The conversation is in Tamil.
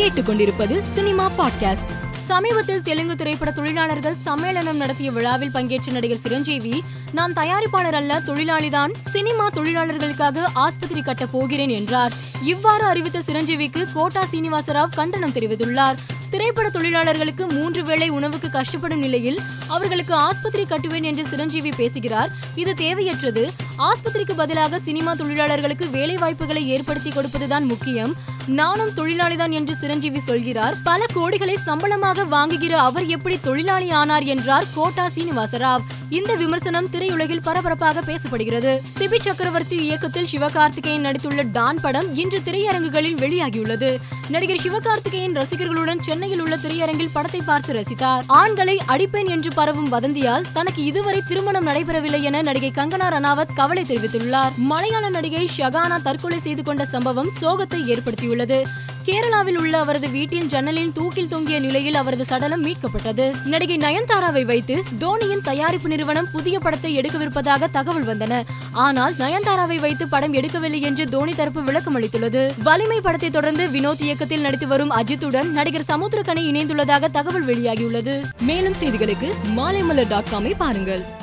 கேட்டுக்கொண்டிருப்பது சினிமா பாட்காஸ்ட். சமீபத்தில் தெலுங்கு திரைப்பட தொழிலாளர்கள் சம்மேளனம் நடத்திய விழாவில் பங்கேற்ற நடிகர் சிரஞ்சீவி நான் தயாரிப்பாளர் அல்ல தொழிலாளிதான் சினிமா தொழிலாளர்களுக்காக ஆஸ்பத்திரி கட்ட போகிறேன் என்றார். இவ்வாறு அறிவித்த சிரஞ்சீவிக்கு கோட்டா சீனிவாசராவ் கண்டனம் தெரிவித்துள்ளார். திரைப்பட தொழிலாளர்களுக்கு மூன்று வேளை உணவுக்கு கஷ்டப்படும் நிலையில் அவர்களுக்கு ஆஸ்பத்திரி கட்டுவேன் என்று சிரஞ்சீவி பேசுகிறார். இது தேவையற்றது. ஆஸ்பத்திரிக்கு பதிலாக சினிமா தொழிலாளர்களுக்கு வேலை வாய்ப்புகளை ஏற்படுத்தி கொடுப்பதுதான் முக்கியம். நானும் தொழிலாளிதான் என்று சிரஞ்சீவி சொல்கிறார். பல கோடிகளை சம்பளமாக வாங்குகிற அவர் எப்படி தொழிலாளி ஆனார் என்றார் கோட்டா சீனிவாசராவ். இந்த விமர்சனம் திரையுலகில் பரபரப்பாக பேசப்படுகிறது. சிபி சக்கரவர்த்தி இயக்கத்தில் சிவகார்த்திகேயன் நடித்துள்ள டான் படம் இன்று திரையரங்குகளில் வெளியாகியுள்ளது. நடிகர் சிவகார்த்திகேயன் ரசிகர்களுடன் சென்னையில் உள்ள திரையரங்கில் படத்தை பார்த்து ரசித்தார். ஆண்களை அடிப்பேன் என்று பரவும் வதந்தியால் தனக்கு இதுவரை திருமணம் நடைபெறவில்லை என நடிகை கங்கனா ரணாவத் கவலை தெரிவித்துள்ளார். மலையாள நடிகை ஷகானா தற்கொலை செய்து கொண்ட சம்பவம் சோகத்தை ஏற்படுத்தியுள்ளது. கேரளாவில் உள்ள அவரது வீட்டின் ஜன்னலில் தூக்கில் தொங்கிய நிலையில் அவரது சடலம் மீட்கப்பட்டது. நடிகை நயன்தாராவை வைத்து தோனியின் தயாரிப்பு நிறுவனம் புதிய படத்தை எடுக்கவிருப்பதாக தகவல் வந்தன. ஆனால் நயன்தாராவை வைத்து படம் எடுக்கவில்லை என்று தோனி தரப்பு விளக்கம் அளித்துள்ளது. வலிமை படத்தை தொடர்ந்து வினோத் இயக்கத்தில் நடித்து வரும் அஜித்துடன் நடிகர் சமுத்திரக்கனி இணைந்துள்ளதாக தகவல் வெளியாகியுள்ளது. மேலும் செய்திகளுக்கு மாலைமலர் டாட் காமை பாருங்கள்.